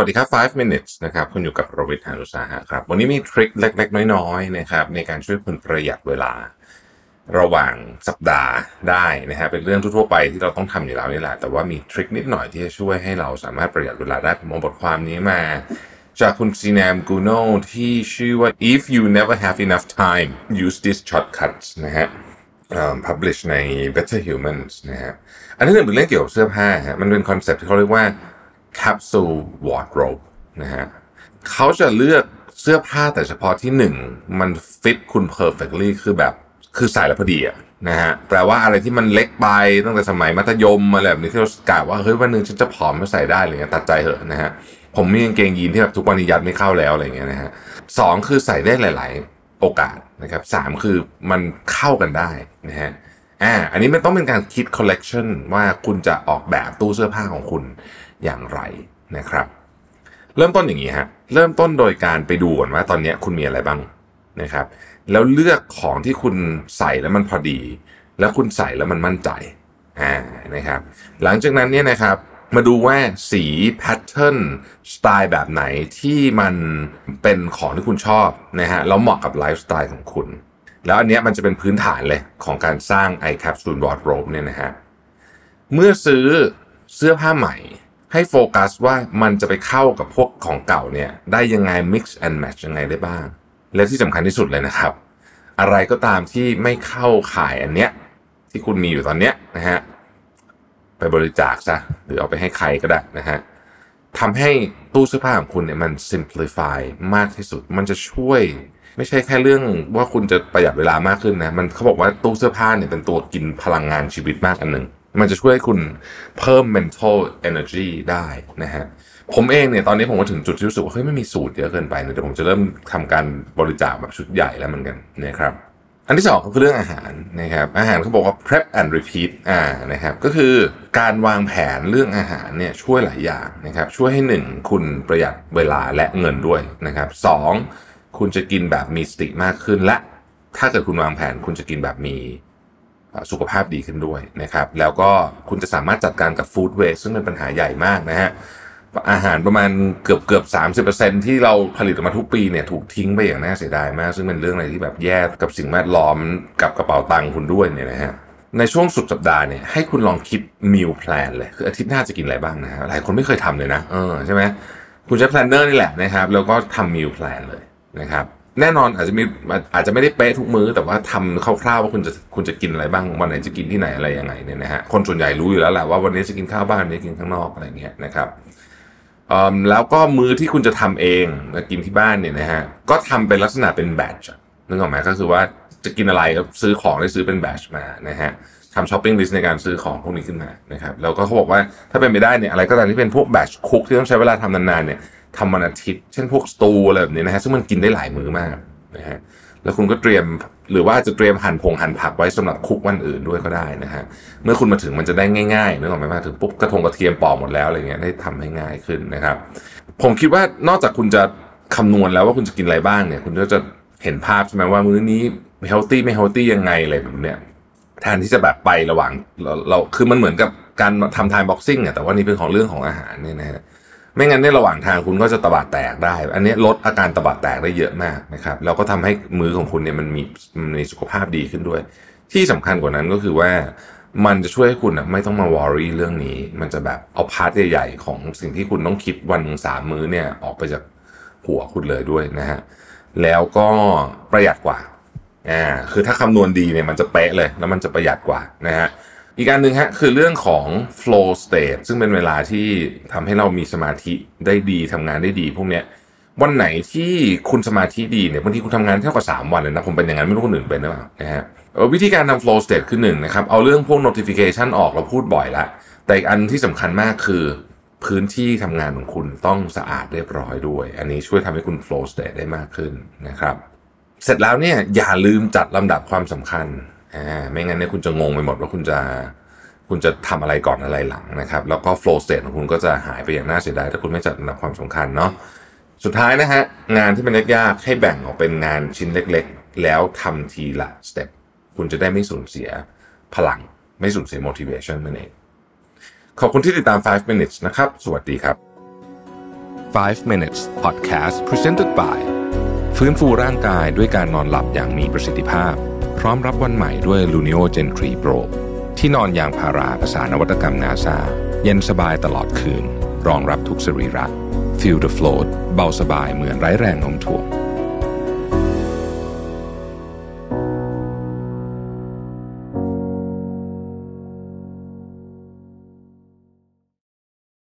วัสดีครับ 5 minutes นะครับ คุณอยู่กับรวิทยานุสาหะครับ วันนี้มีทริคเล็ก ๆ น้อย ๆ นะครับ ในการช่วยคุณประหยัดเวลา ระหว่างสัปดาห์ได้นะฮะ เป็นเรื่องทั่วไปที่เราต้องทำอยู่แล้วนี่แหละ แต่ว่ามี trick นิดหน่อยที่จะช่วยให้เราสามารถประหยัดเวลาได้ ผมเอาบทความนี้มา จากคุณ Sinem Günel ที่ชื่อว่า if you never have enough time use these shortcuts นะฮะ publish ใน Better Humans นะฮะ อันนี้เป็นเรื่องเกี่ยวกับเสื้อผ้าฮะ มันเป็น concept ที่เขาเรียกว่า capsule wardrobe นะฮะเขาจะเลือกเสื้อผ้าแต่เฉพาะที่หนึ่งมันฟิตคุณ perfectly คือแบบคือใส่แล้วพอดีอะนะฮะแปลว่าอะไรที่มันเล็กไปตั้งแต่สมัยมัธยมมาแบบนี้ที่เรากะว่าเฮ้ยวันหนึ่งฉันจะผอมมาใส่ได้อะไรเงี้ยตัดใจเหอะนะฮะผมมีกางเกงยีนที่แบบทุกวันนี้ยัดไม่เข้าแล้วอะไรเงี้ยนะฮะสองคือใส่ได้หลาย ๆ โอกาสนะครับสามคือมันเข้ากันได้นะฮะอ่าอันนี้มันต้องเป็นการคิดคอลเลกชันว่าคุณจะออกแบบตู้เสื้อผ้าของคุณ อย่างไรนะครับ เริ่มต้นอย่างนี้ฮะเริ่มต้นโดยการไปดูก่อนว่าตอนนี้คุณมีอะไรบ้างนะครับ แล้วเลือกของที่คุณใส่แล้วมันพอดี แล้วคุณใส่แล้วมันมั่นใจอ่านะครับ หลังจากนั้นเนี่ยนะครับมาดูว่าสี pattern สไตล์แบบไหนที่มันเป็นของที่คุณชอบนะฮะแล้วเหมาะกับไลฟ์สไตล์ของคุณ แล้วอันเนี้ยมันจะเป็นพื้นฐานเลยของการสร้าง ไอ้ capsule wardrobe เนี่ยนะฮะเมื่อซื้อเสื้อผ้าใหม่ ให้โฟกัสว่ามันจะไปเข้ากับพวกของเก่าเนี่ยได้ยังไง mix and match ยังไงได้บ้าง และที่สำคัญที่สุดเลยนะครับ อะไรก็ตามที่ไม่เข้าขายอันเนี้ยที่คุณมีอยู่ตอนเนี้ยนะฮะไปบริจาคซะหรือเอาไปให้ใครก็ได้นะฮะทำให้ตู้เสื้อผ้าของคุณเนี่ยมัน simplify มากที่สุด มันจะช่วย ไม่ใช่แค่เรื่องว่าคุณจะประหยัดเวลามากขึ้นนะ มันเขาบอกว่าตู้เสื้อผ้าเนี่ยเป็นตัวกินพลังงานชีวิตมากอันหนึ่ง มันจะช่วยให้คุณเพิ่ม mental energy ได้นะฮะผมเองเนี่ยตอนนี้ผมก็ถึงจุดที่รู้สึกว่าเฮ้ยไม่มีสูตรเยอะเกินไปนะเดี๋ยวผมจะเริ่มทำการบริจาคแบบชุดใหญ่แล้วเหมือนกันนะครับอันที่สองก็คือเรื่องอาหารนะครับอาหารเขาบอกว่า prep and repeat อ่านะครับก็คือการวางแผนเรื่องอาหารเนี่ยช่วยหลายอย่างนะครับช่วยให้หนึ่งคุณประหยัดเวลาและเงินด้วยนะครับสองคุณจะกินแบบมีสติมากขึ้นและถ้าเกิดคุณวางแผนคุณจะกินแบบมี สุขภาพดีขึ้นด้วยนะครับ แล้วก็คุณจะสามารถจัดการกับ food waste ซึ่งเป็นปัญหาใหญ่มากนะฮะอาหารประมาณเกือบเกือบสามสิบเปอร์เซ็นต์ที่เราผลิตออกมาทุกปีเนี่ยถูกทิ้งไปอย่างน่าเสียดายมาก ซึ่งเป็นเรื่องอะไรที่แบบแย่กับสิ่งแวดล้อมกับกระเป๋าตังค์คุณด้วยเนี่ยนะฮะในช่วงสุดสัปดาห์เนี่ยให้คุณลองคิด meal plan เลยคืออาทิตย์หน้าจะกินอะไรบ้างนะฮะหลายคนไม่เคยทำเลยนะเออใช่ไหมคุณใช้ planner นี่แหละนะครับแล้วก็ทำ meal plan เลยนะครับ แน่นอนอาจจะมีอาจจะไม่ได้เป๊ะทุกมื้อ แต่ว่าทำคร่าวๆว่าคุณจะคุณจะกินอะไรบ้างวันไหนจะกินที่ไหนอะไรยังไงเนี่ยนะฮะคนส่วนใหญ่รู้อยู่แล้วแหละว่าวันนี้จะกินข้าวบ้านวันนี้กินข้างนอกอะไรเงี้ยนะครับแล้วก็มื้อที่คุณจะทำเองกินที่บ้านเนี่ยนะฮะก็ทำเป็นลักษณะเป็นแบทช์นึกออกไหมก็คือว่าจะกินอะไรก็ซื้อของได้ซื้อเป็นแบทช์มานะฮะทำช้อปปิ้งลิสต์ในการซื้อของพวกนี้ขึ้นมานะครับแล้วก็เขาบอกว่าถ้าเป็นไปได้เนี่ยอะไรก็ตามที่เป็นพวกแบทช์คุกที่ต้องใช้เวลาทำนานๆเนี่ย ทำวันอาทิตย์ เช่นพวกสตูอะไรแบบนี้นะฮะซึ่งมันกินได้หลายมื้อมากนะฮะแล้วคุณก็เตรียมหรือว่าจะเตรียมหั่นผงหั่นผักไว้สำหรับคุกวันอื่นด้วยก็ได้นะฮะเมื่อคุณมาถึงมันจะได้ง่ายๆนึกออกไหมมาถึงปุ๊บกระทงกระเทียมปอกหมดแล้วอะไรเงี้ยได้ทำให้ง่ายขึ้นนะครับ ผมคิดว่านอกจากคุณจะคำนวณแล้วว่าคุณจะกินอะไรบ้างเนี่ย คุณก็จะเห็นภาพใช่ไหมว่ามื้อนี้เฮลตี้ไม่เฮลตี้ยังไงอะไรแบบเนี้ยแทนที่จะแบบไประหว่างเราเราคือมันเหมือนกับการทำ timeboxing เนี่ยแต่ว่านี่เป็นของเรื่องของอาหารเนี่ยนะฮะ ไม่งั้นในระหว่างทางคุณก็จะตะบะแตกได้ อันนี้ลดอาการตะบะแตกได้เยอะมากนะครับแล้วก็ทำให้มื้อของคุณเนี่ยมันมีมีสุขภาพดีขึ้นด้วย ที่สำคัญกว่านั้นก็คือว่ามันจะช่วยให้คุณอะไม่ต้องมา worry เรื่องนี้ มันจะแบบเอา part ใหญ่ๆ ของสิ่งที่คุณต้องคิดวันสามมื้อเนี่ยออกไปจากหัวคุณเลยด้วยนะฮะแล้วก็ประหยัดกว่าอ่าคือถ้าคำนวณดีเนี่ยมันจะเป๊ะเลย แล้วมันจะประหยัดกว่านะฮะ อีกการหนึ่งฮะคือเรื่องของ flow state ซึ่งเป็นเวลาที่ทำให้เรามีสมาธิได้ดีทำงานได้ดี พวกเนี้ยวันไหนที่คุณสมาธิดีเนี่ยบางทีคุณทำงานเท่ากับสามวันเลยนะ ผมเป็นอย่างนั้นไม่รู้คนอื่นเป็นหรือเปล่านะฮะวิธีการทำ flow state คือหนึ่งนะครับ เอาเรื่องพวก notification ออกเราพูดบ่อยละแต่อีกอันที่สำคัญมากคือพื้นที่ทำงานของคุณต้องสะอาดเรียบร้อยด้วย อันนี้ช่วยทำให้คุณ flow state ได้มากขึ้นนะครับ เสร็จแล้วเนี่ยอย่าลืมจัดลำดับความสำคัญ อ่าไม่งั้นเนี่ยคุณจะงงไปหมดว่าคุณจะคุณจะทำอะไรก่อนอะไรหลังนะครับ แล้วก็ flow state ของคุณก็จะหายไปอย่างน่าเสียดายถ้าคุณไม่จัดลำดับความสำคัญเนาะสุดท้ายนะฮะงานที่เป็นยากๆให้แบ่งออกเป็นงานชิ้นเล็กๆ แล้วทำทีละสเต็ปคุณจะได้ไม่สูญเสียพลังไม่สูญเสีย motivation นั่นเอง ขอบคุณที่ติดตาม 5 minutes นะครับ สวัสดีครับ 5 minutes podcast presented by ฟื้นฟูร่างกายด้วยการนอนหลับอย่างมีประสิทธิภาพ พร้อมรับวันใหม่ด้วย Luno Gen 3 Pro ที่นอนยางพาราภาษานวัตกรรมนาซาเย็นสบายตลอดคืน รองรับทุกสรีระ Feel the float เบาสบายเหมือนไร้แรงโน้มถ่วง